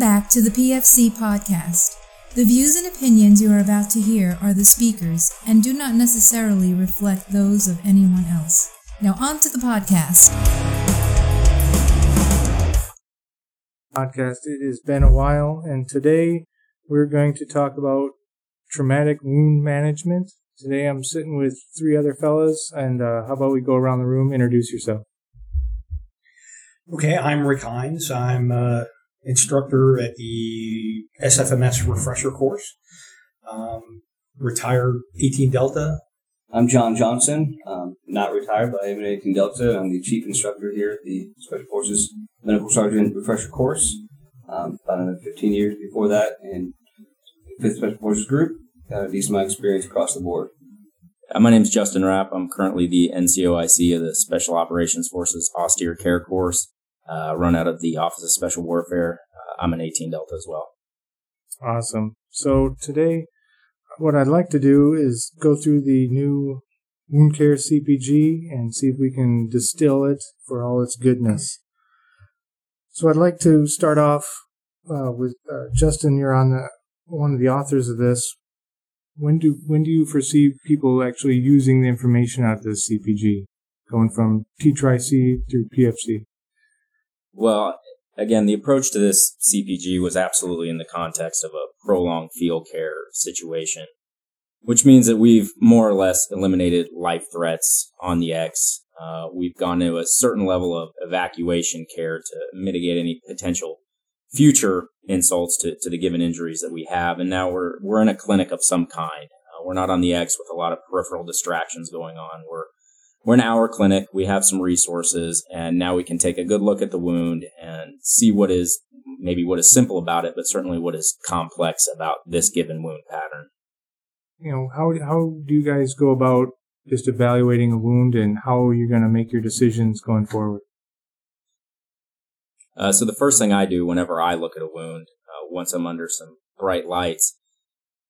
back to the PFC podcast. The views and opinions you are about to hear are the speakers and do not necessarily reflect those of anyone else. Now, on to the podcast. Podcast. It has been a while, and today we're going to talk about traumatic wound management. Today I'm sitting with three other fellas, and uh, how about we go around the room, introduce yourself. Okay, I'm Rick Hines. I'm uh, instructor at the SFMS refresher course. Um, retired 18 Delta. I'm John Johnson. Um, not retired, but I am an 18 Delta. I'm the chief instructor here at the Special Forces Medical Sergeant refresher course. Um, about 15 years before that in 5th Special Forces Group. Got a decent amount of experience across the board. Uh, my name is Justin Rapp. I'm currently the NCOIC of the Special Operations Forces Austere Care Course uh, run out of the Office of Special Warfare. Uh, I'm an 18 Delta as well. Awesome. So today, what I'd like to do is go through the new wound care CPG and see if we can distill it for all its goodness. So I'd like to start off uh, with uh, Justin. You're on the one of the authors of this. When do when do you foresee people actually using the information out of this CPG, going from T-Tri-C through PFC? Well, again, the approach to this CPG was absolutely in the context of a prolonged field care situation, which means that we've more or less eliminated life threats on the X. Uh, we've gone to a certain level of evacuation care to mitigate any potential future insults to, to the given injuries that we have. And now we're, we're in a clinic of some kind. Uh, we're not on the X with a lot of peripheral distractions going on. We're we're in our clinic. We have some resources and now we can take a good look at the wound and see what is maybe what is simple about it, but certainly what is complex about this given wound pattern. You know, how, how do you guys go about just evaluating a wound and how are you going to make your decisions going forward? Uh, so the first thing I do whenever I look at a wound, uh, once I'm under some bright lights,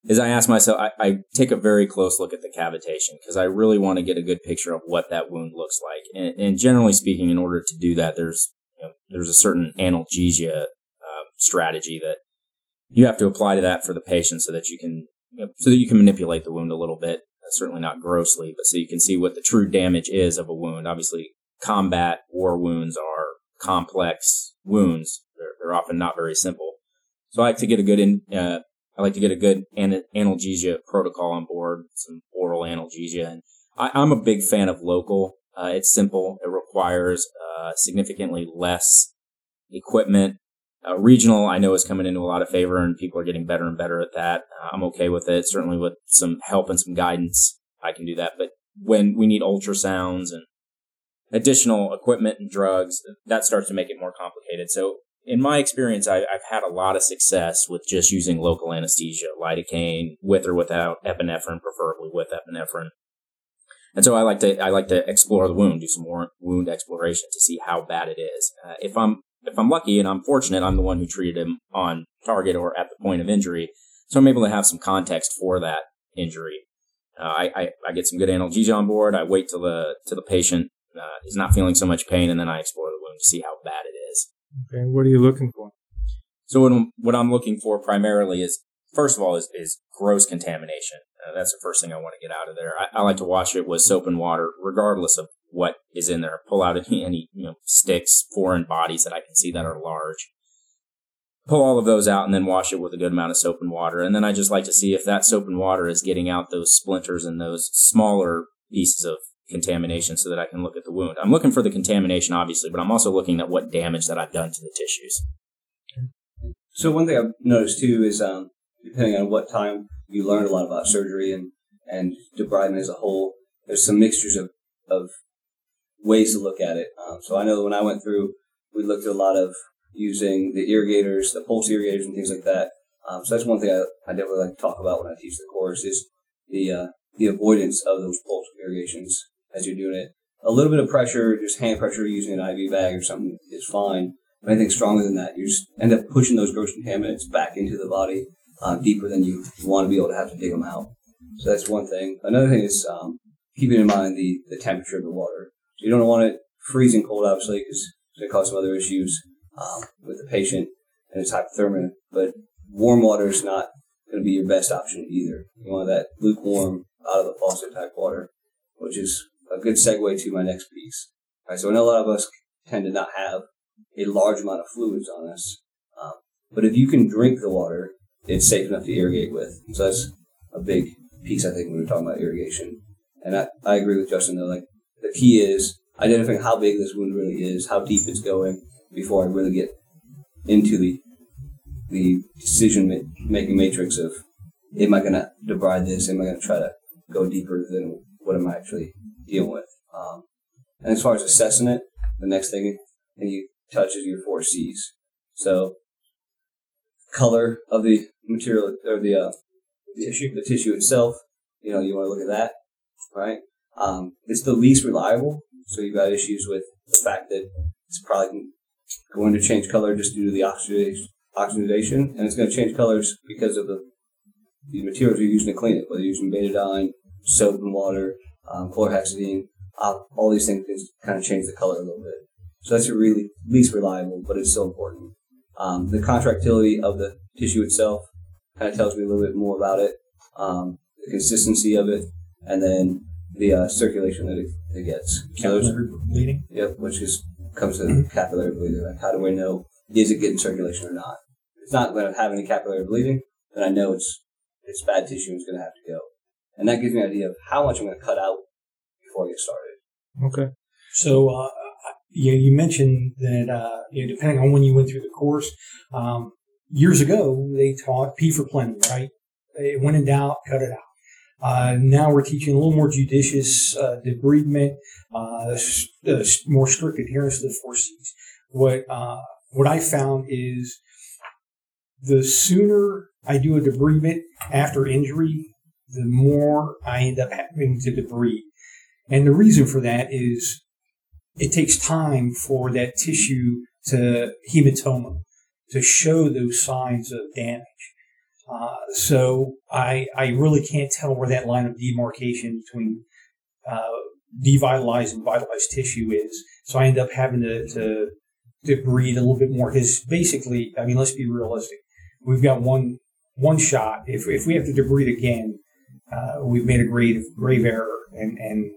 is I ask myself, I, I take a very close look at the cavitation because I really want to get a good picture of what that wound looks like. And, and generally speaking, in order to do that, there's you know, there's a certain analgesia uh, strategy that you have to apply to that for the patient so that you can you know, so that you can manipulate the wound a little bit. Uh, certainly not grossly, but so you can see what the true damage is of a wound. Obviously, combat war wounds are complex wounds. They're, they're often not very simple. So I like to get a good in, uh, I like to get a good an- analgesia protocol on board, some oral analgesia. And I, am a big fan of local. Uh, it's simple. It requires uh, significantly less equipment. Uh, regional, I know, is coming into a lot of favor, and people are getting better and better at that. Uh, I'm okay with it. Certainly, with some help and some guidance, I can do that. But when we need ultrasounds and additional equipment and drugs, that starts to make it more complicated. So in my experience, I, have had a lot of success with just using local anesthesia, lidocaine, with or without epinephrine, preferably with epinephrine. And so I like to I like to explore the wound, do some more wound exploration to see how bad it is. Uh, if I'm if I'm lucky and I'm fortunate, I'm the one who treated him on target or at the point of injury, so I'm able to have some context for that injury. Uh, I, I, I get some good analgesia on board. I wait till the till the patient uh, is not feeling so much pain, and then I explore the wound to see how bad it is. Okay, what are you looking for? So what I'm, what I'm looking for primarily is, first of all, is, is gross contamination. Uh, that's the first thing I want to get out of there. I, I, like to wash it with soap and water, regardless of what is in there. Pull out any, any you know sticks, foreign bodies that I can see that are large. Pull all of those out and then wash it with a good amount of soap and water. And then I just like to see if that soap and water is getting out those splinters and those smaller pieces of contamination so that I can look at the wound. I'm looking for the contamination, obviously, but I'm also looking at what damage that I've done to the tissues. So one thing I've noticed too is, um, depending on what time you learn a lot about surgery and, and debridement as a whole, there's some mixtures of, of ways to look at it. Um, so I know when I went through, we looked at a lot of using the irrigators, the pulse irrigators and things like that. Um, so that's one thing I, I definitely like to talk about when I teach the course is the, uh, the avoidance of those pulse irrigations as you're doing it. A little bit of pressure, just hand pressure using an IV bag or something is fine. But anything stronger than that, you just end up pushing those gross contaminants back into the body uh, deeper than you want to be able to have to dig them out. So that's one thing. Another thing is um, keeping in mind the, the temperature of the water. So you don't want it freezing cold, obviously, because it's going to cause some other issues um, with the patient. and it's hypothermia. But warm water is not going to be your best option either. You want that lukewarm, out of the faucet type water, which is a good segue to my next piece. All right, so I know a lot of us tend to not have a large amount of fluids on us, um, but if you can drink the water, it's safe enough to irrigate with. So that's a big piece, I think, when we're talking about irrigation. And I, I agree with Justin though. Like the key is identifying how big this wound really is, how deep it's going, before I really get into the the decision making matrix of am I going to debride this? Am I going to try to go deeper than what am I actually dealing with? Um, and as far as assessing it, the next thing that you touch is your four C's. So color of the material or the uh, tissue, the tissue itself. You know, you want to look at that, right? Um, it's the least reliable, so you've got issues with the fact that it's probably going to change color just due to the oxidation, oxidation and it's going to change colors because of the the materials you're using to clean it, whether you're using betadine, soap and water, um, chlorhexidine, uh, all these things can kind of change the color a little bit. So that's really least reliable, but it's still important. Um, the contractility of the tissue itself kind of tells me a little bit more about it, um, the consistency of it, and then the uh, circulation that it, it gets. Capillary bleeding. Yep, which is comes to capillary bleeding. Like, how do I know is it getting circulation or not? If it's not going to have any capillary bleeding, then I know it's it's bad tissue and it's going to have to go. And that gives me an idea of how much I'm going to cut out before I get started. Okay. So, uh, you, you mentioned that, uh, you know, depending on when you went through the course, um, years ago, they taught P for plenty, right? When in doubt, cut it out. Uh, now we're teaching a little more judicious uh, debridement, uh, uh more strict adherence to the four C's. What uh, what I found is the sooner I do a debridement after injury, the more I end up having to debride. And the reason for that is it takes time for that tissue to hematoma to show those signs of damage. Uh, so I, I really can't tell where that line of demarcation between uh, devitalized and vitalized tissue is. So I end up having to, to, debride a little bit more because basically, I mean, let's be realistic. We've got one one shot. If, if we have to debride again, uh, we've made a grave grave error and, and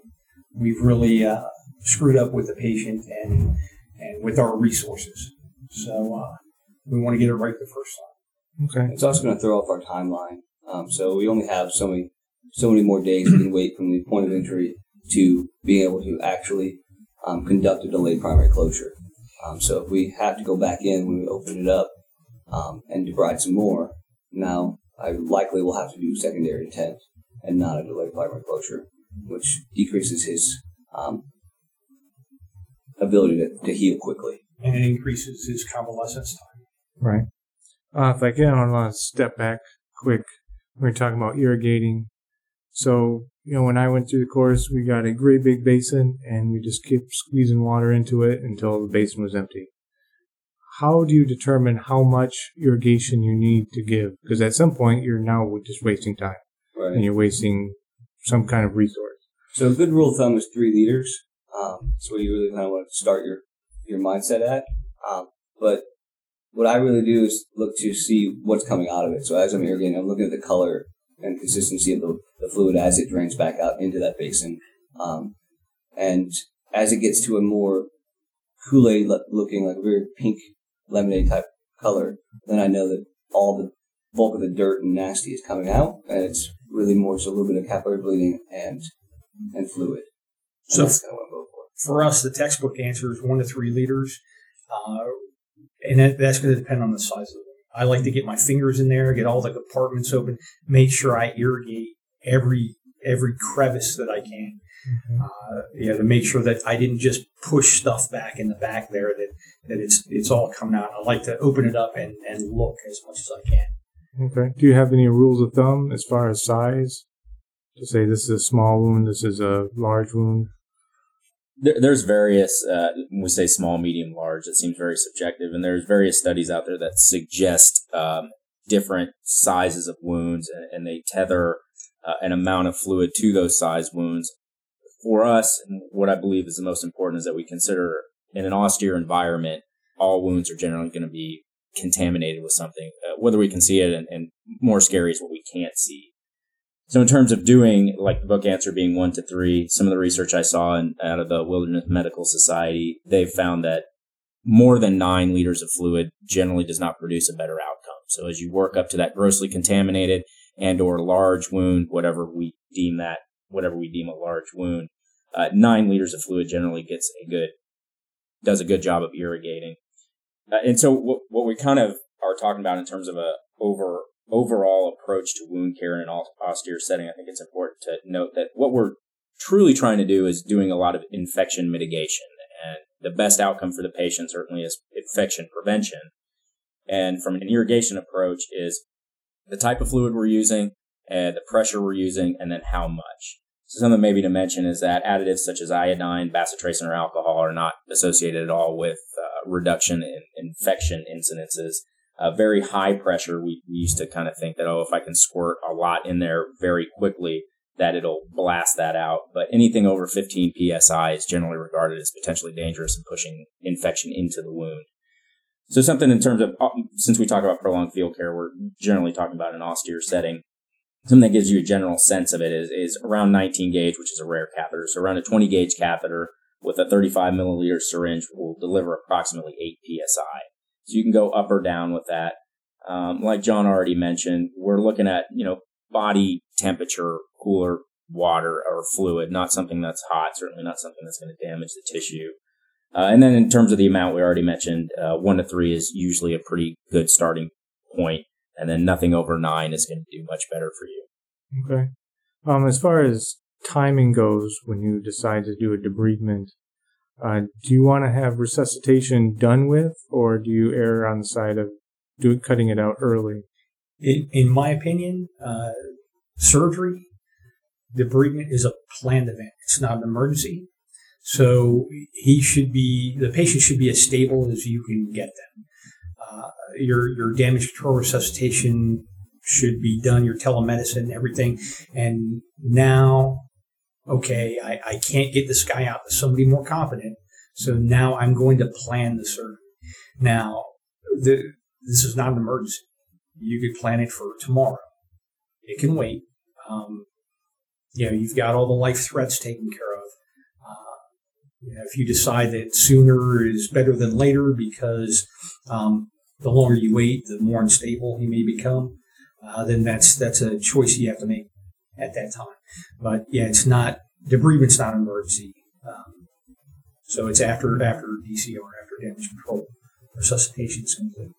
we've really uh, screwed up with the patient and and with our resources. So uh, we want to get it right the first time. Okay. It's also going to throw off our timeline. Um, so we only have so many so many more days we can wait from the point of injury to being able to actually um, conduct a delayed primary closure. Um, so if we have to go back in when we open it up um, and debride some more, now I likely will have to do secondary intent and not a delayed primary closure, which decreases his um, ability to, to heal quickly. And it increases his convalescence time. Right. Uh, if I can, I want to step back quick. We're talking about irrigating. So, you know, when I went through the course, we got a great big basin and we just kept squeezing water into it until the basin was empty. How do you determine how much irrigation you need to give? Because at some point, you're now just wasting time Right. and you're wasting some kind of resource. So a good rule of thumb is three liters. Um, that's where you really kind of want to start your, your mindset at. Um, but what I really do is look to see what's coming out of it. So as I'm irrigating, I'm looking at the color and consistency of the, the fluid as it drains back out into that basin. Um, and as it gets to a more Kool-Aid looking, like a very pink lemonade type color, then I know that all the bulk of the dirt and nasty is coming out, and it's really more so a little bit of capillary bleeding and and fluid. And So that's kind of what I'm going for. for us, the textbook answer is one to three liters, uh, and that, that's going to depend on the size of it. I like to get my fingers in there, get all the compartments open, make sure I irrigate every every crevice that I can. Uh, you know, to make sure that I didn't just push stuff back in the back there, that, that it's it's all coming out. I like to open it up and, and look as much as I can. Okay. Do you have any rules of thumb as far as size? To say this is a small wound, this is a large wound. There, there's various, uh, we say small, medium, large, it seems very subjective. And there's various studies out there that suggest um, different sizes of wounds and, and they tether uh, an amount of fluid to those size wounds. For us, what I believe is the most important is that we consider in an austere environment, all wounds are generally going to be contaminated with something. Uh, whether we can see it, and, and more scary is what we can't see. So in terms of doing, like the book answer being one to three, some of the research I saw in, out of the Wilderness Medical Society, they've found that more than nine liters of fluid generally does not produce a better outcome. So as you work up to that grossly contaminated and or large wound, whatever we deem that, whatever we deem a large wound, uh, nine liters of fluid generally gets a good, does a good job of irrigating. Uh, and so what, what we kind of are talking about in terms of a over overall approach to wound care in an austere setting, I think it's important to note that what we're truly trying to do is doing a lot of infection mitigation. And the best outcome for the patient certainly is infection prevention. And from an irrigation approach is the type of fluid we're using, and the pressure we're using, and then how much. So something maybe to mention is that additives such as iodine, bacitracin, or alcohol are not associated at all with uh, reduction in infection incidences uh, very high pressure, we, we used to kind of think that, oh, if I can squirt a lot in there very quickly, that it'll blast that out. But anything over 15 psi is generally regarded as potentially dangerous and pushing infection into the wound. So something in terms of, uh, since we talk about prolonged field care, we're generally talking about an austere setting. Something that gives you a general sense of it is, is around 19 gauge, which is a rare catheter. So around a 20 gauge catheter with a 35 milliliter syringe will deliver approximately 8 psi. So you can go up or down with that. Um, like John already mentioned, we're looking at, you know, body temperature, cooler water or fluid, not something that's hot, certainly not something that's going to damage the tissue. Uh, and then in terms of the amount we already mentioned, uh, one to three is usually a pretty good starting point, and then nothing over nine is going to do much better for you. Okay. Um, as far as timing goes, when you decide to do a debridement, uh, do you want to have resuscitation done with, or do you err on the side of do, cutting it out early? In, in my opinion, uh, surgery, debridement is a planned event. It's not an emergency. So he should be, the patient should be as stable as you can get them. Uh, your, your damage control resuscitation should be done, your telemedicine, everything. And now okay, I, I can't get this guy out to somebody more competent. So now I'm going to plan the surgery. Now, the, this is not an emergency. You could plan it for tomorrow. It can wait. Um, you know, you've got all the life threats taken care of. Uh, you know, if you decide that sooner is better than later because um, the longer you wait, the more unstable he may become, uh, then that's that's a choice you have to make at that time. But yeah, it's not debridement. not an emergency. Um, so it's after after DCR, after damage control, resuscitation is complete.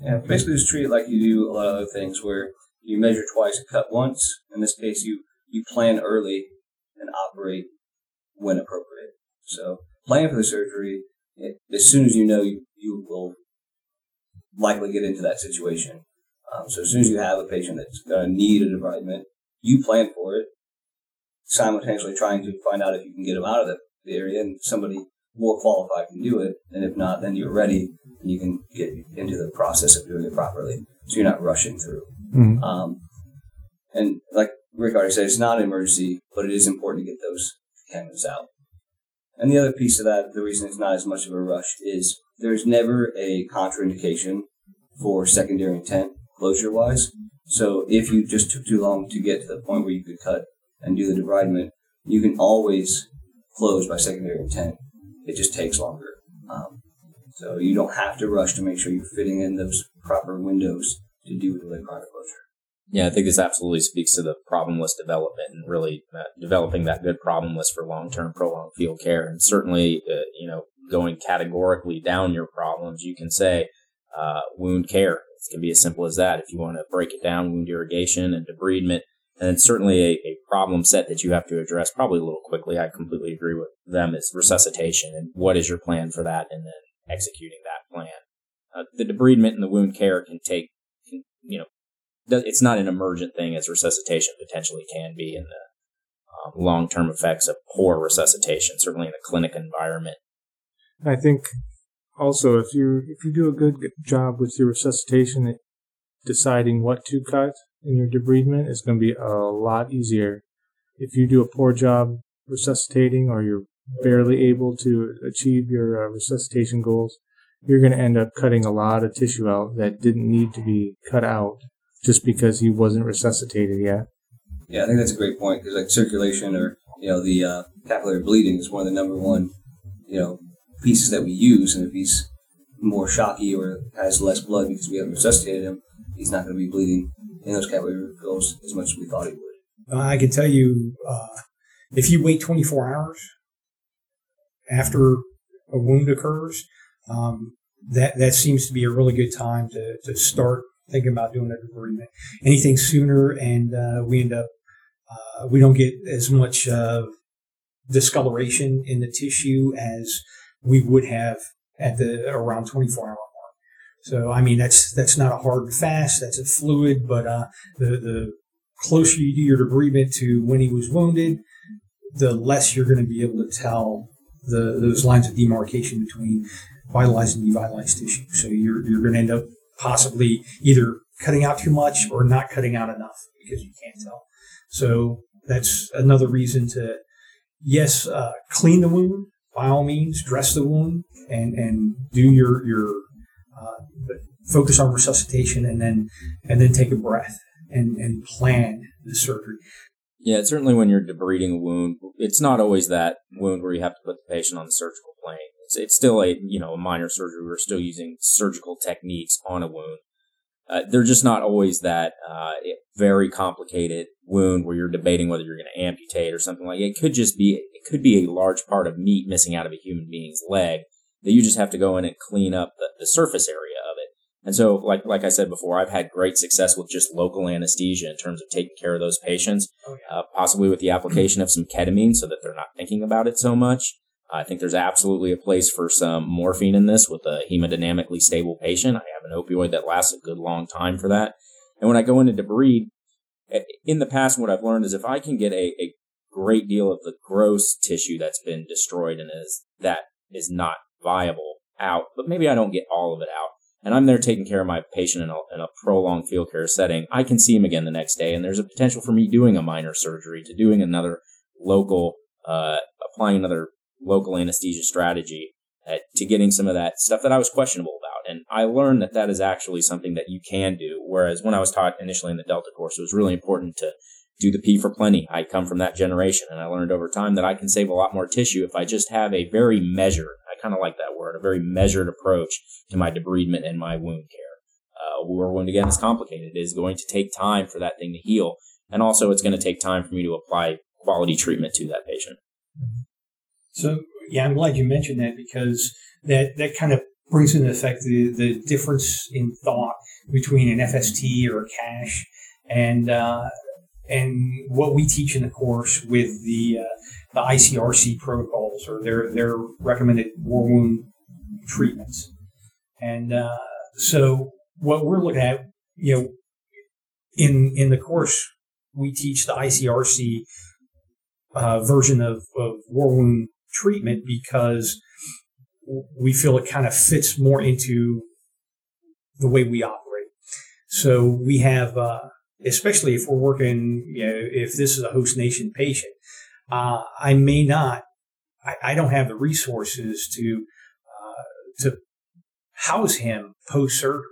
Yeah, basically just treat it like you do a lot of other things where you measure twice, cut once. In this case, you you plan early and operate when appropriate. So plan for the surgery. It, as soon as you know you, you will likely get into that situation. Um, so as soon as you have a patient that's going to need a debridement, you plan for it, simultaneously trying to find out if you can get them out of the, the area and somebody more qualified can do it. And if not, then you're ready and you can get into the process of doing it properly. So you're not rushing through. Mm-hmm. Um, and like Rick already said, it's not an emergency, but it is important to get those cannons out. And the other piece of that, the reason it's not as much of a rush is there's never a contraindication for secondary intent closure wise. So if you just took too long to get to the point where you could cut and do the debridement, you can always close by secondary intent. It just takes longer. Um, so you don't have to rush to make sure you're fitting in those proper windows to do the delayed primary closure. Yeah, I think this absolutely speaks to the problem list development and really uh, developing that good problem list for long-term prolonged field care. And certainly, uh, you know, going categorically down your problems, you can say uh, wound care. It can be as simple as that. If you want to break it down, wound irrigation and debridement, and certainly a, a, problem set that you have to address probably a little quickly. I completely agree with them is resuscitation and what is your plan for that and then executing that plan. Uh, the debridement and the wound care can take, it's not an emergent thing as resuscitation potentially can be in the um, long-term effects of poor resuscitation, certainly in the clinic environment. I think also if you if you do a good job with your resuscitation, deciding what to cut in your debridement is going to be a lot easier. If you do a poor job resuscitating or you're barely able to achieve your uh, resuscitation goals, you're going to end up cutting a lot of tissue out that didn't need to be cut out just because he wasn't resuscitated yet. Yeah, I think that's a great point because like circulation or you know the uh, capillary bleeding is one of the number one you know pieces that we use, and if he's more shocky or has less blood because we haven't resuscitated him, he's not going to be bleeding in those capillary fills as much as we thought he would. I can tell you, uh, if you wait 24 hours after a wound occurs, um, that that seems to be a really good time to, to start thinking about doing a debridement. Anything sooner, and uh, we end up uh, we don't get as much discoloration in the tissue as we would have at the around 24 hour mark. So I mean that's that's not a hard and fast. That's a fluid, but uh, the the closer you do your debridement to when he was wounded, the less you're going to be able to tell the those lines of demarcation between vitalized and devitalized tissue. So you're you're going to end up possibly either cutting out too much or not cutting out enough because you can't tell. So that's another reason to yes, uh, clean the wound by all means, dress the wound, and and do your your uh, focus on resuscitation, and then and then take a breath and and plan the surgery. Yeah, certainly when you're debriding a wound, it's not always that wound where you have to put the patient on the surgical plane. It's, it's still a you know a minor surgery. We're still using surgical techniques on a wound. Uh, they're just not always that uh, very complicated wound where you're debating whether you're going to amputate or something like it. it. Could just be it could be a large part of meat missing out of a human being's leg that you just have to go in and clean up the, the surface area of it. And so, like like I said before, I've had great success with just local anesthesia in terms of taking care of those patients, oh, yeah. uh, possibly with the application of some ketamine so that they're not thinking about it so much. I think there's absolutely a place for some morphine in this with a hemodynamically stable patient. I have an opioid that lasts a good long time for that. And when I go into debride, eh, in the past, what I've learned is if I can get a, a great deal of the gross tissue that's been destroyed and is that is not viable out, but maybe I don't get all of it out. And I'm there taking care of my patient in a, in a prolonged field care setting. I can see him again the next day, and there's a potential for me doing a minor surgery to doing another local, uh, applying another local anesthesia strategy at, to getting some of that stuff that I was questionable about. And I learned that that is actually something that you can do. Whereas when I was taught initially in the Delta course, it was really important to do the P for plenty. I come from that generation and I learned over time that I can save a lot more tissue if I just have a very measured, I kind of like that word, a very measured approach to my debridement and my wound care. Uh, war wound again is complicated. It is going to take time for that thing to heal. And also it's going to take time for me to apply quality treatment to that patient. So yeah, I'm glad you mentioned that because that that kind of brings into effect the the difference in thought between an FST or a CSH and uh, and what we teach in the course with the uh, the ICRC protocols or their their recommended war wound treatments. And uh, so what we're looking at, you know, in in the course we teach the ICRC uh, version of, of war wound treatment because we feel it kind of fits more into the way we operate. So we have, uh, especially if we're working, you know, if this is a host nation patient, uh, I may not, I, I, don't have the resources to, uh, to house him post surgery.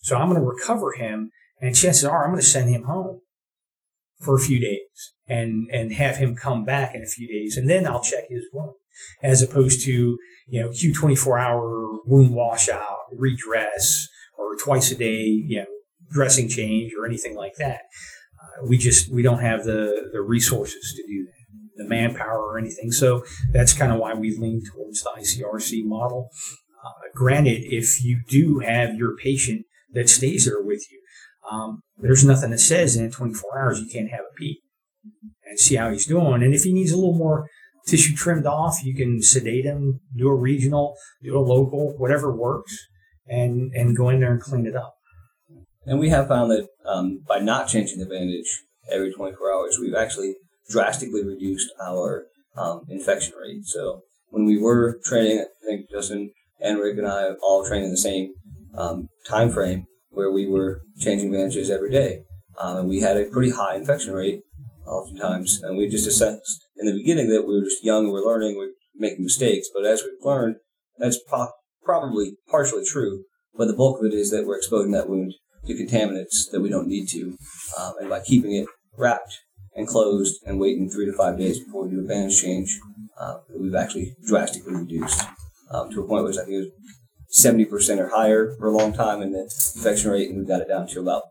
So I'm going to recover him and chances are I'm going to send him home for a few days and, and have him come back in a few days. And then I'll check his wound as opposed to, you know, Q 24 hour wound washout, redress, or twice a day, you know, dressing change or anything like that. Uh, we just, we don't have the, the resources to do that, the manpower or anything. So that's kind of why we lean towards the ICRC model. Uh, granted, if you do have your patient that stays there with you, um, there's nothing that says in 24 hours you can't have a peek and see how he's doing. And if he needs a little more tissue trimmed off, you can sedate him, do a regional, do a local, whatever works, and and go in there and clean it up. And we have found that um, by not changing the bandage every 24 hours, we've actually drastically reduced our um, infection rate. So when we were training, I think Justin and Rick and I all trained in the same um, time frame where we were changing bandages every day. Um, and we had a pretty high infection rate oftentimes, and we just assessed in the beginning that we were just young, we are learning, we are making mistakes. But as we've learned, that's pro- probably partially true, but the bulk of it is that we're exposing that wound to contaminants that we don't need to, um, and by keeping it wrapped and closed and waiting three to five days before we do a bandage change, uh, we've actually drastically reduced um, to a point where I think was seventy percent or higher for a long time and the infection rate, and we got it down to about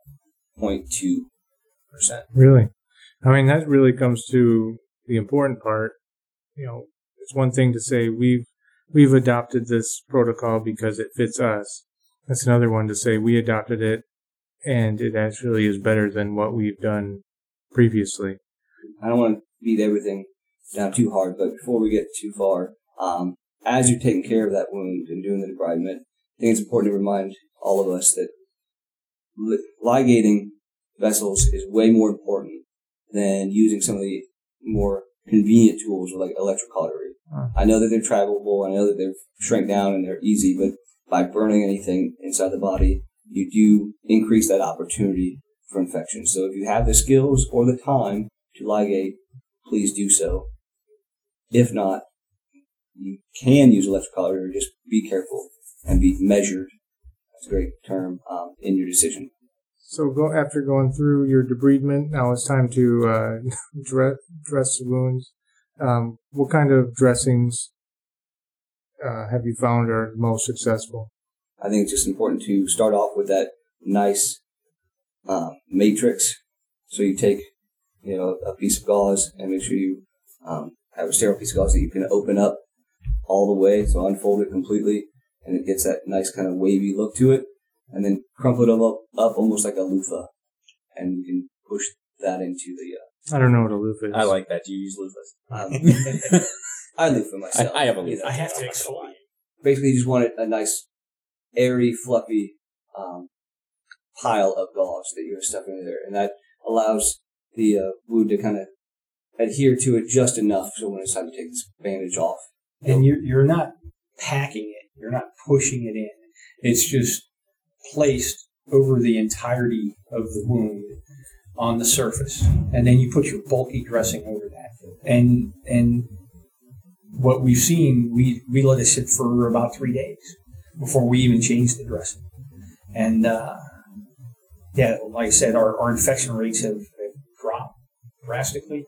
0.2 percent. Really? I mean, that really comes to the important part. You know, it's one thing to say we've we've adopted this protocol because it fits us. That's another one to say we adopted it and it actually is better than what we've done previously. I don't want to beat everything down too hard, but before we get too far, um, as you're taking care of that wound and doing the debridement, I think it's important to remind all of us that ligating vessels is way more important than using some of the more convenient tools like electrocautery. Huh. I know that they're travelable, I know that they're shrink down and they're easy, but by burning anything inside the body, you do increase that opportunity for infection. So if you have the skills or the time to ligate, please do so. If not, you can use electrical electrocautery, just be careful and be measured. That's a great term um, in your decision. So go after going through your debridement. Now it's time to uh, dress, dress the wounds. Um, what kind of dressings uh, have you found are most successful? I think it's just important to start off with that nice um, matrix. So you take, you know, a piece of gauze and make sure you um, have a sterile piece of gauze that you can open up all the way. So unfold it completely, and it gets that nice kind of wavy look to it and then crumple it up, up almost like a loofah, and you can push that into the. Uh, I don't know what a loofah is. I like that. Do you use loofahs? Um, I loofah myself. I, I have a loofah. I have to exfoliate. Basically, you just want it a nice, airy, fluffy um, pile of gauze that you're stuffing in there, and that allows the uh, wound to kind of adhere to it just enough so when it's time to take this bandage off. And you're, you're not packing it, you're not pushing it in. It's just placed over the entirety of the wound on the surface, and then you put your bulky dressing over that. And and what we've seen, we we let it sit for about three days before we even change the dressing. And uh, yeah, like I said, our, our infection rates have, have dropped drastically.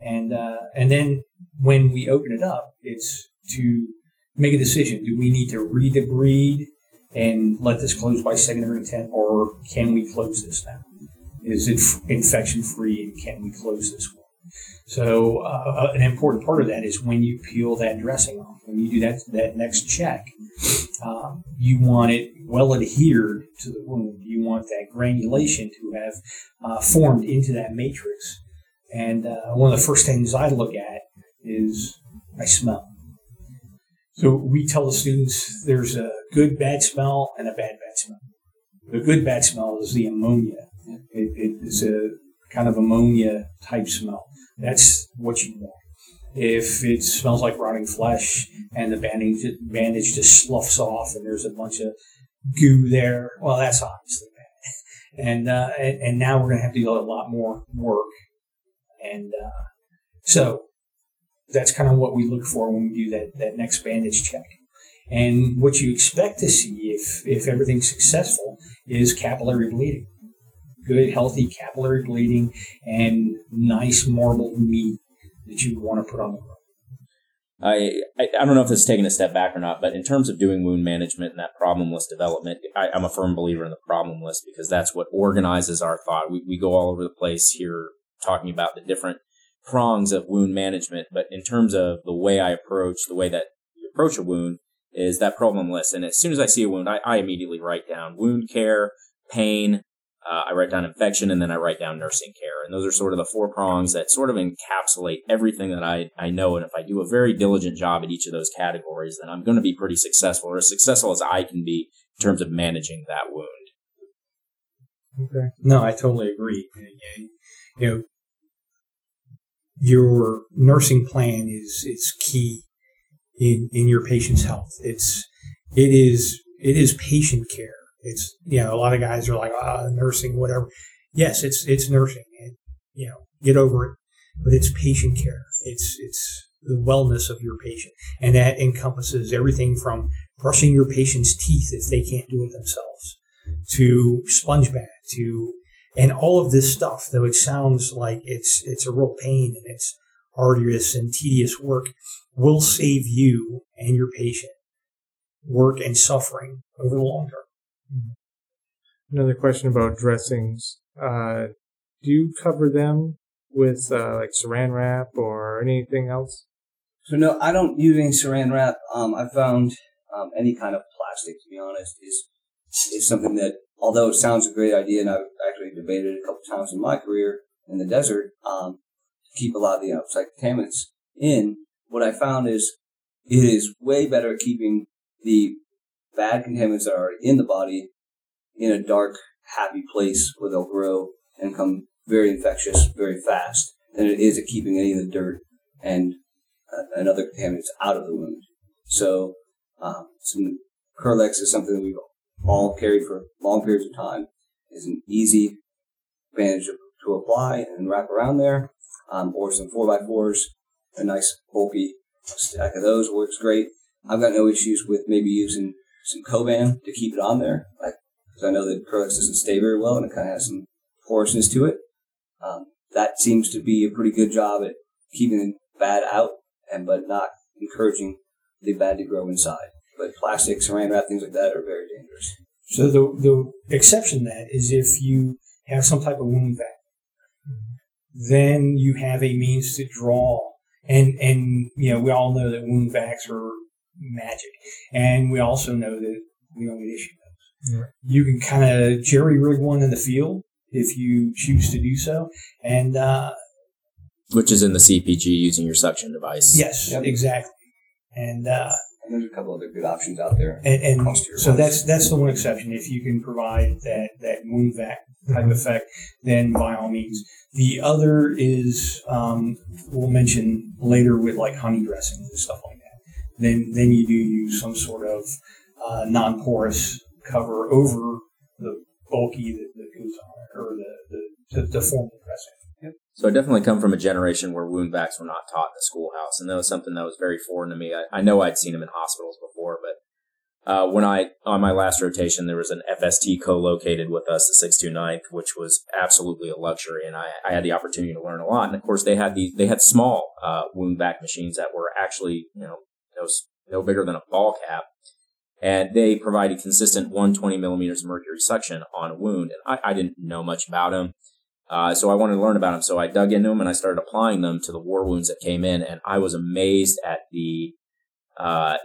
And uh, and then when we open it up, it's to make a decision: do we need to redebride and let this close by secondary intent, or can we close this now? Is it f- infection free, and can we close this one? So uh, an important part of that is when you peel that dressing off, when you do that that next check, um, you want it well adhered to the wound. You want that granulation to have uh, formed into that matrix. And uh, one of the first things I look at is I smell. So we tell the students there's a good bad smell and a bad bad smell. The good bad smell is the ammonia. It, it's a kind of ammonia type smell. That's what you want. If it smells like rotting flesh and the bandage, bandage just sloughs off and there's a bunch of goo there, well, that's obviously bad. And, uh, and, and, now we're going to have to do a lot more work. And uh, so that's kind of what we look for when we do that, that next bandage check. And what you expect to see if, if everything's successful is capillary bleeding. Good, healthy capillary bleeding and nice marbled meat that you want to put on the. I, I, I don't know if it's taking a step back or not, but in terms of doing wound management and that problem list development, I, am a firm believer in the problem list because that's what organizes our thought. We, we go all over the place here talking about the different prongs of wound management, but in terms of the way I approach, the way that you approach a wound is that problem list. And as soon as I see a wound, I, I immediately write down wound care, pain, uh, I write down infection, and then I write down nursing care. And those are sort of the four prongs that sort of encapsulate everything that I, I know. And if I do a very diligent job at each of those categories, then I'm going to be pretty successful, or as successful as I can be in terms of managing that wound. Okay. No, I totally agree. You know, your nursing plan is is key in in your patient's health. It's it is it is patient care. It's you know a lot of guys are like ah nursing whatever. Yes, it's it's nursing and you know get over it, but it's patient care. It's it's the wellness of your patient, and that encompasses everything from brushing your patient's teeth if they can't do it themselves, to sponge bath, to and all of this stuff. Though it sounds like it's it's a real pain and it's arduous and tedious work, will save you and your patient work and suffering over the long term. Another question about dressings. Uh, do you cover them with uh, like saran wrap or anything else? So no, I don't use any saran wrap. Um, I found um, any kind of plastic, to be honest, is is something that, although it sounds a great idea, and I've actually debated it a couple times in my career in the desert, um, to keep a lot of the outside contaminants in. What I found is it is way better keeping the bad contaminants that are in the body in a dark, happy place where they'll grow and become very infectious very fast than it is at keeping any of the dirt and uh, and other contaminants out of the wound. So, um, some Kerlix is something that we've all carried for long periods of time. Is an easy bandage to apply and wrap around there, um, or some four by fours, a nice bulky stack of those works great. I've got no issues with maybe using some Coban to keep it on there, like because I know that Kerlix doesn't stay very well and it kind of has some porousness to it. Um, that seems to be a pretty good job at keeping the bad out and but not encouraging the bad to grow inside. But plastic, saran wrap, things like that are very. So the the exception to that is if you have some type of wound vac, then you have a means to draw. And and you know we all know that wound vacs are magic, and we also know that we don't get issue those. Right. You can kind of jerry rig one in the field if you choose to do so, and uh, Which is in the CPG using your suction device. yes, Yep. exactly. And uh, And there's a couple other good options out there. and, and so voice. that's that's the one exception. If you can provide that that wound vac type effect, then by all means. The other is um, we'll mention later with like honey dressings and stuff like that. Then then you do use some sort of uh, non-porous cover over the bulky that, that goes on it, or the the, the, the formal dressing. So I definitely come from a generation where wound vacs were not taught in the schoolhouse, and that was something that was very foreign to me. I, I know I'd seen them in hospitals before, but uh, when I on my last rotation, there was an FST co-located with us, the 629th, which was absolutely a luxury, and I, I had the opportunity to learn a lot. And of course, they had these they had small uh, wound vac machines that were actually you know no, no bigger than a ball cap, and they provided consistent 120 millimeters of mercury suction on a wound. And I, I didn't know much about them. Uh, so I wanted to learn about them. So I dug into them and I started applying them to the war wounds that came in, and I was amazed at the uh,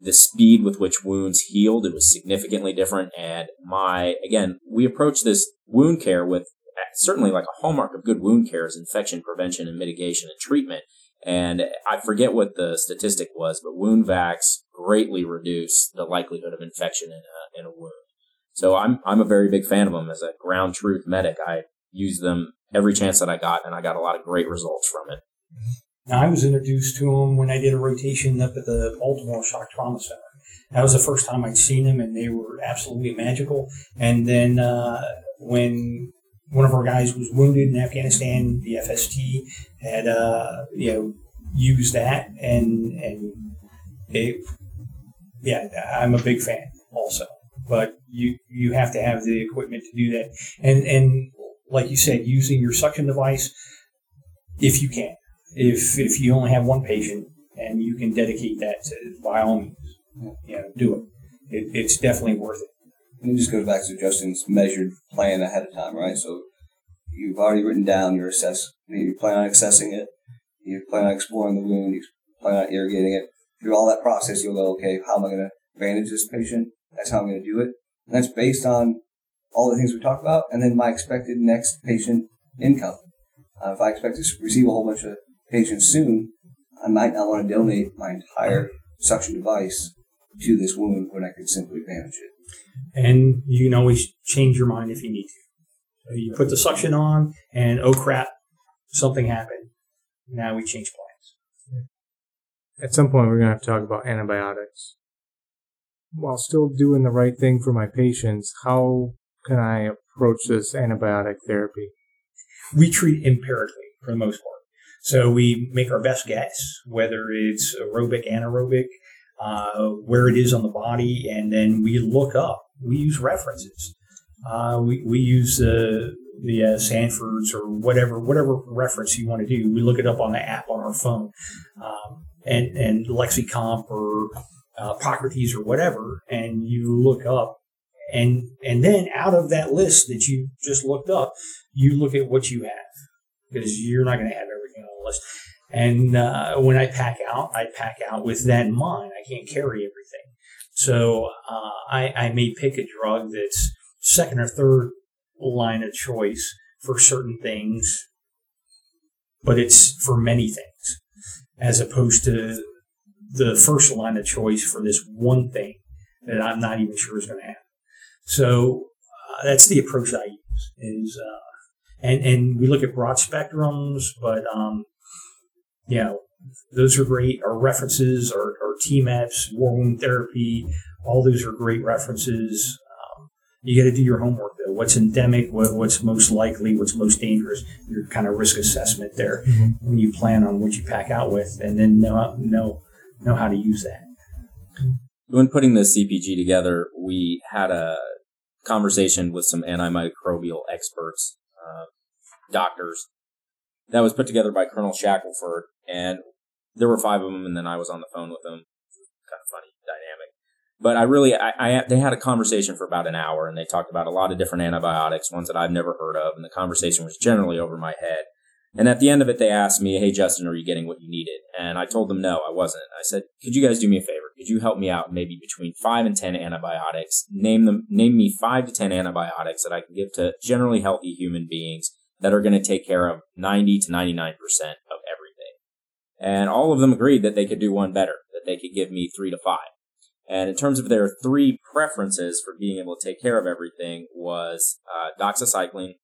the speed with which wounds healed. It was significantly different. And my again, we approach this wound care with uh, certainly like a hallmark of good wound care is infection prevention and mitigation and treatment. And I forget what the statistic was, but wound vacs greatly reduce the likelihood of infection in a, in a wound. So I'm I'm a very big fan of them as a ground truth medic. I use them every chance that I got, and I got a lot of great results from it. Now, I was introduced to them when I did a rotation up at the Baltimore Shock Trauma Center. That was the first time I'd seen them, and they were absolutely magical. And then uh, when one of our guys was wounded in Afghanistan, the FST had uh, you know used that, and and it, yeah, I'm a big fan also. But you you have to have the equipment to do that, and and like you said, using your suction device if you can if if you only have one patient and you can dedicate that to by all means you know do it, it it's definitely worth it And it just goes back to Justin's measured plan ahead of time, right? So you've already written down your assess. You plan on accessing it. You plan on exploring the wound. You plan on irrigating it. Through all that process, you'll go, okay, how am I going to bandage this patient? That's how I'm going to do it. And that's based on all the things we talked about, and then my expected next patient income. Uh, if I expect to receive a whole bunch of patients soon, I might not want to donate my entire suction device to this wound when I could simply manage it. and you can always change your mind if you need to so you put the suction on and oh crap something happened now we change plans At some point, we're going to have to talk about antibiotics. While still doing the right thing for my patients, how can I approach this antibiotic therapy? we treat empirically for the most part. So we make our best guess, whether it's aerobic, anaerobic, uh, where it is on the body, and then we look up. We use references. Uh, we, we use the the uh, Sanfords or whatever whatever reference you want to do. We look it up on the app on our phone, um, and and LexiComp or uh, Epocrates or whatever, and you look up, and and then out of that list that you just looked up, you look at what you have because you're not going to have everything on the list. And uh, when I pack out, I pack out with that in mind. I can't carry everything, so uh, I, I may pick a drug that's second or third line of choice for certain things, but it's for many things, as opposed to the first line of choice for this one thing that I'm not even sure is going to happen. So uh, that's the approach I use. Is uh, and and we look at broad spectrums, but um, you know those are great. Our references, our, our TMAPs, war wound therapy, all those are great references you got to do your homework though. What's endemic? What, what's most likely? What's most dangerous? Your kind of risk assessment there mm-hmm. when you plan on what you pack out with, and then know know know how to use that. When putting the CPG together, we had a conversation with some antimicrobial experts, uh, doctors, that was put together by Colonel Shackelford, and there were five of them, and then I was on the phone with them. Kind of funny dynamic. But I really, I, I, they had a conversation for about an hour and they talked about a lot of different antibiotics, ones that I've never heard of. And the conversation was generally over my head. And at the end of it, they asked me, Hey, Justin, are you getting what you needed? And I told them, no, I wasn't. I said, could you guys do me a favor? Could you help me out maybe between five and 10 antibiotics? Name them, name me five to 10 antibiotics that I can give to generally healthy human beings that are going to take care of 90 to 99% of everything. And all of them agreed that they could do one better, that they could give me three to five. And in terms of their three preferences for being able to take care of everything was uh, doxycycline,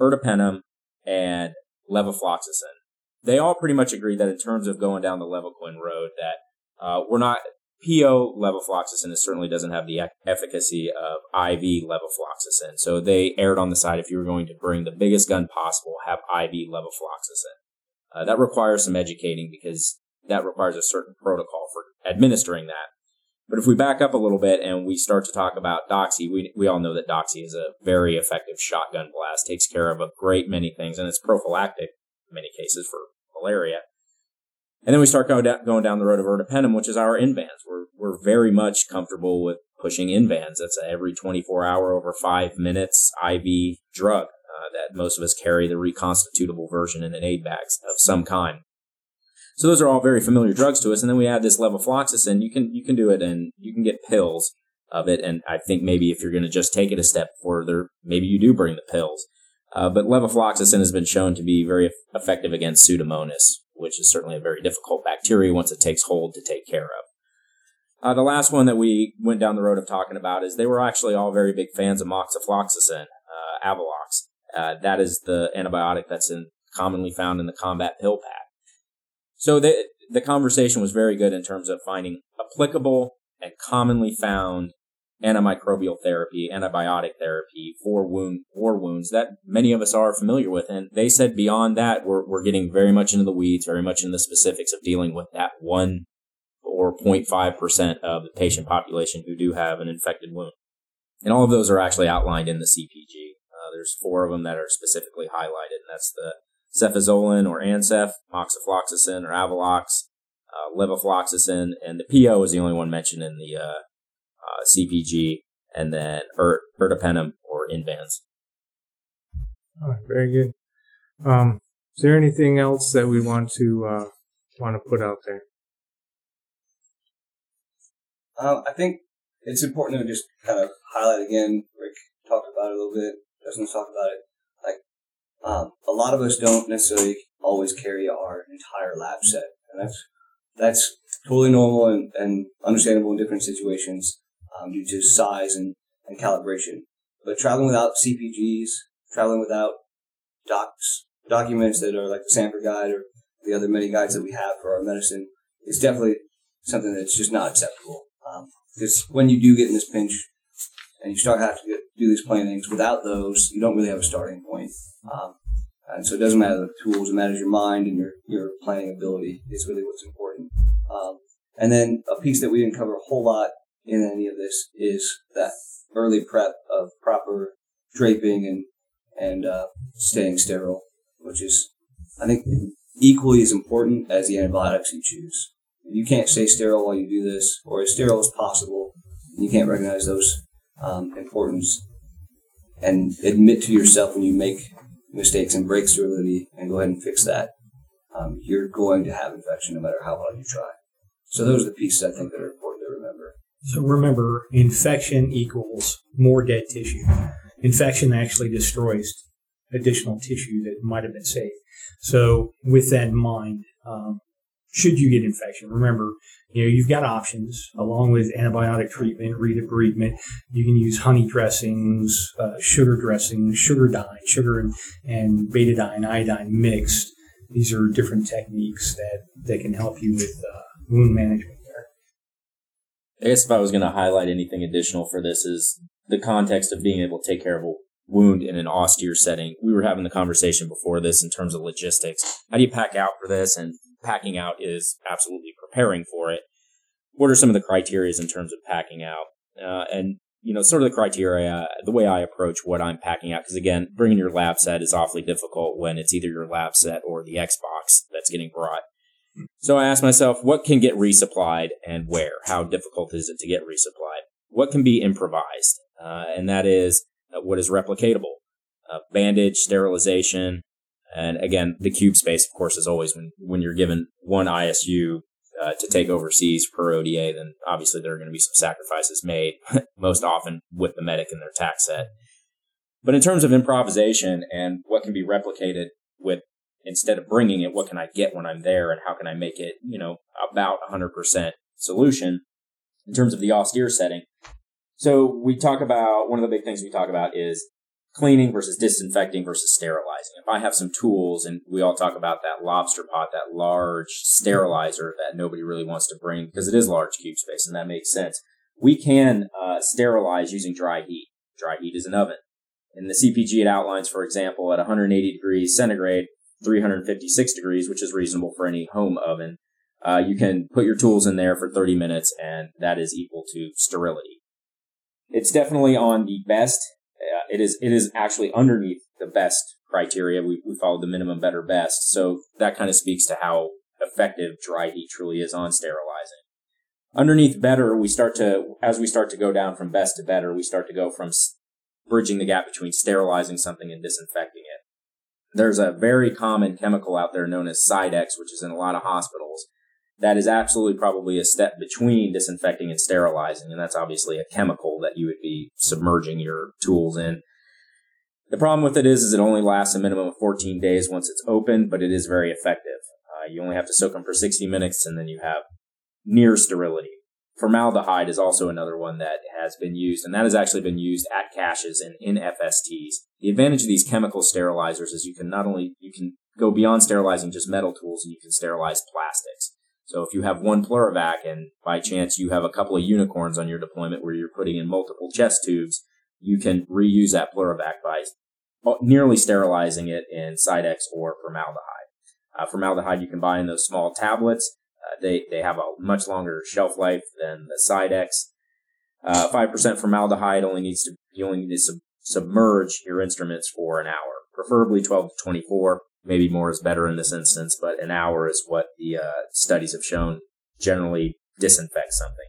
ertapenem, and levofloxacin. They all pretty much agreed that in terms of going down the Levaquin road, that uh, we're not PO levofloxacin it certainly doesn't have the e- efficacy of IV levofloxacin. So they erred on the side if you were going to bring the biggest gun possible, have IV levofloxacin. Uh, that requires some educating because that requires a certain protocol for administering that. But if we back up a little bit and we start to talk about Doxy, we, we all know that Doxy is a very effective shotgun blast, takes care of a great many things, and it's prophylactic in many cases for malaria. And then we start going down, going down the road of ertapenem, which is our Invanz. We're, we're very much comfortable with pushing Invanz. That's every 24 hour over five minutes IV drug uh, that most of us carry the reconstitutable version in an aid bag of some kind. So those are all very familiar drugs to us. And then we add this levofloxacin. You can you can do it, and you can get pills of it. And I think maybe if you're going to just take it a step further, maybe you do bring the pills. Uh, but levofloxacin has been shown to be very effective against Pseudomonas, which is certainly a very difficult bacteria once it takes hold to take care of. Uh, the last one that we went down the road of talking about is they were actually all very big fans of moxifloxacin, uh, Avelox. Uh, that is the antibiotic that's in, commonly found in the combat pill pack. So the the conversation was very good in terms of finding applicable and commonly found antimicrobial therapy, antibiotic therapy for wound war wounds that many of us are familiar with. And they said beyond that, we're we're getting very much into the weeds, very much in the specifics of dealing with that one or 0.5 percent of the patient population who do have an infected wound. And all of those are actually outlined in the CPG. Uh, there's four of them that are specifically highlighted, and that's the cefazolin or Ancef, moxifloxacin or Avelox, uh, levofloxacin, and the PO is the only one mentioned in the uh, uh, CPG, and then er- ertapenem or Invanz. All right, very good. Um, is there anything else that we want to uh, want to put out there? Um, I think it's important to just kind of highlight again. Rick talked about it a little bit. Doesn't talk about it um, a lot of us don't necessarily always carry our entire lab set, and that's that's totally normal and, and understandable in different situations um, due to size and, and calibration. But traveling without CPGs, traveling without docs, documents that are like the Sanford Guide or the other many guides that we have for our medicine is definitely something that's just not acceptable. Um, because when you do get in this pinch and you start having to get, do these plannings without those, you don't really have a starting point. Um, and so it doesn't matter the tools, it matters your mind and your, your planning ability is really what's important. Um, And then a piece that we didn't cover a whole lot in any of this is that early prep of proper draping and and uh, staying sterile, which is I think equally as important as the antibiotics you choose. You can't stay sterile while you do this, or as sterile as possible, you can't recognize those um, importance and admit to yourself when you make mistakes and break sterility and go ahead and fix that, um, you're going to have infection no matter how hard you try. So those are the pieces I think that are important to remember. So remember, infection equals more dead tissue. Infection actually destroys additional tissue that might have been saved. So with that in mind, um, should you get infection, remember, you know, you've got options along with antibiotic treatment, redebridement. You can use honey dressings, uh, sugar dressings, sugardine, sugar and, and betadine, iodine mixed. These are different techniques that, that can help you with uh, wound management there. I guess if I was going to highlight anything additional for this is the context of being able to take care of a wound in an austere setting. We were having the conversation before this in terms of logistics. How do you pack out for this? And packing out is absolutely preparing for it. What are some of the criteria in terms of packing out? Uh, and you know, sort of the criteria, the way I approach what I'm packing out, because again, bringing your lab set is awfully difficult when it's either your lab set or the Xbox that's getting brought. So I asked myself, what can get resupplied and where? How difficult is it to get resupplied? What can be improvised? Uh, and that is uh, what is replicatable. Uh, bandage, sterilization, and again, the cube space, of course, is always when, when you're given one ISU uh, to take overseas per ODA, then obviously there are going to be some sacrifices made, most often with the medic in their tack set. But in terms of improvisation and what can be replicated with instead of bringing it, what can I get when I'm there and how can I make it, you know, about 100% solution in terms of the austere setting? So we talk about one of the big things we talk about is cleaning versus disinfecting versus sterilizing. If I have some tools and we all talk about that lobster pot, that large sterilizer that nobody really wants to bring because it is large cube space and that makes sense. We can uh, sterilize using dry heat. Dry heat is an oven. In the CPG, it outlines, for example, at 180 degrees centigrade, 356 degrees, which is reasonable for any home oven. Uh, you can put your tools in there for 30 minutes and that is equal to sterility. It's definitely on the best it is it is actually underneath the best criteria. We we followed the minimum, better, best. So that kind of speaks to how effective dry heat truly is on sterilizing. Underneath better, we start to as we start to go down from best to better, we start to go from bridging the gap between sterilizing something and disinfecting it. There's a very common chemical out there known as Cidex, which is in a lot of hospitals that is absolutely probably a step between disinfecting and sterilizing. And that's obviously a chemical that you would be submerging your tools in. The problem with it is, is it only lasts a minimum of 14 days once it's open, but it is very effective. Uh, you only have to soak them for 60 minutes and then you have near sterility. Formaldehyde is also another one that has been used, and that has actually been used at CSHs and in FSTs. The advantage of these chemical sterilizers is you can not only, you can go beyond sterilizing just metal tools and you can sterilize plastics. So if you have one Pleur-evac and by chance you have a couple of unicorns on your deployment where you're putting in multiple chest tubes, you can reuse that Pleur-evac by nearly sterilizing it in Cidex or formaldehyde. Uh, formaldehyde you can buy in those small tablets. Uh, they, they have a much longer shelf life than the Cidex. Uh, 5% formaldehyde only needs to, you only need to sub- submerge your instruments for an hour, preferably 12 to 24 maybe more is better in this instance, but an hour is what the uh, studies have shown generally disinfects something.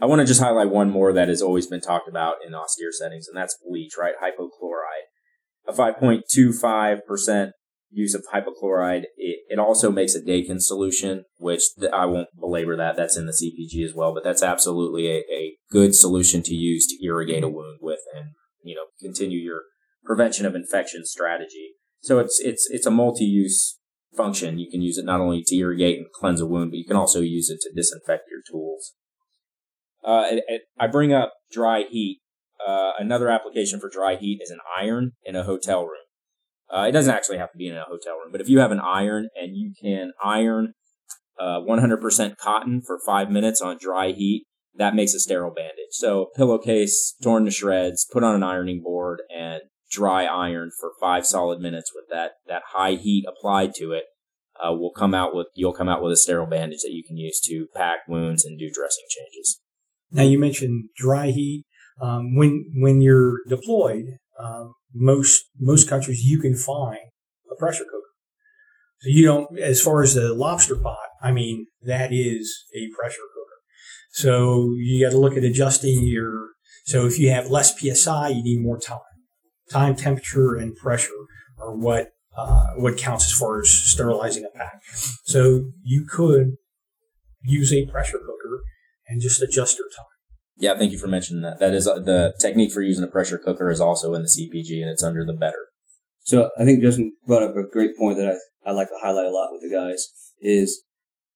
I want to just highlight one more that has always been talked about in austere settings, and that's bleach, right? Hypochlorite. A 5.25% use of hypochlorite. It, it also makes a Dakin solution, which th- I won't belabor that. That's in the CPG as well, but that's absolutely a, a good solution to use to irrigate a wound with and, you know, continue your prevention of infection strategy. So it's it's it's a multi-use function. You can use it not only to irrigate and cleanse a wound, but you can also use it to disinfect your tools. Uh, it, it, I bring up dry heat. Uh, another application for dry heat is an iron in a hotel room. Uh, it doesn't actually have to be in a hotel room, but if you have an iron and you can iron 100% uh, cotton for five minutes on dry heat, that makes a sterile bandage. So pillowcase torn to shreds, put on an ironing board, dry iron for five solid minutes with that, that high heat applied to it. uh, will come out with you'll come out with a sterile bandage that you can use to pack wounds and do dressing changes. Now you mentioned dry heat. Um, when when you're deployed, um, most most countries you can find a pressure cooker. So you don't, as far as the lobster pot, I mean that is a pressure cooker. So you got to look at adjusting your. So if you have less psi, you need more time. Time, temperature, and pressure are what uh, what counts as far as sterilizing a pack. So you could use a pressure cooker and just adjust your time. Yeah, thank you for mentioning that. That is uh, the technique for using a pressure cooker is also in the CPG and it's under the better. So I think Justin brought up a great point that I, I like to highlight a lot with the guys is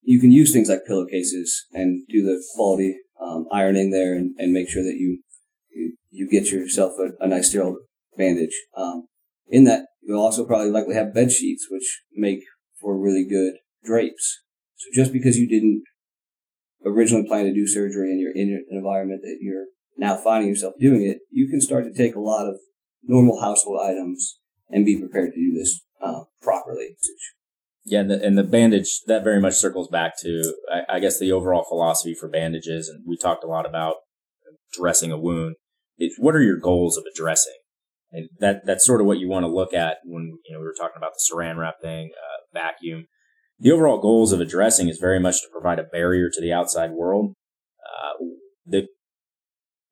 you can use things like pillowcases and do the quality um, ironing there and, and make sure that you you, you get yourself a, a nice sterile bandage. Um, in that, you'll also probably likely have bed sheets, which make for really good drapes. So just because you didn't originally plan to do surgery and you're in an environment that you're now finding yourself doing it, you can start to take a lot of normal household items and be prepared to do this uh, properly. Yeah, and the, and the bandage that very much circles back to, I, I, guess, the overall philosophy for bandages, and we talked a lot about dressing a wound. It, what are your goals of a dressing? And that that's sort of what you want to look at when you know we were talking about the Saran wrap thing, uh, vacuum. The overall goals of addressing is very much to provide a barrier to the outside world. Uh, the,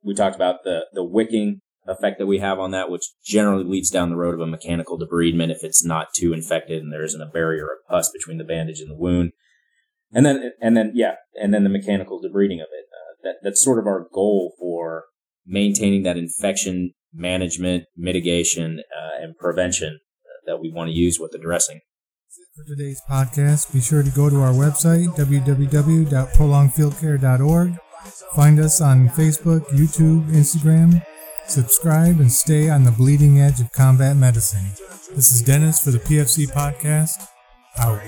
we talked about the the wicking effect that we have on that, which generally leads down the road of a mechanical debridement if it's not too infected and there isn't a barrier of pus between the bandage and the wound. And then, and then, yeah, and then the mechanical debriding of it. Uh, that that's sort of our goal for maintaining that infection management, mitigation, uh, and prevention that we want to use with the dressing. For today's podcast, be sure to go to our website, www.prolongfieldcare.org. Find us on Facebook, YouTube, Instagram. Subscribe and stay on the bleeding edge of combat medicine. This is Dennis for the PFC Podcast. Out.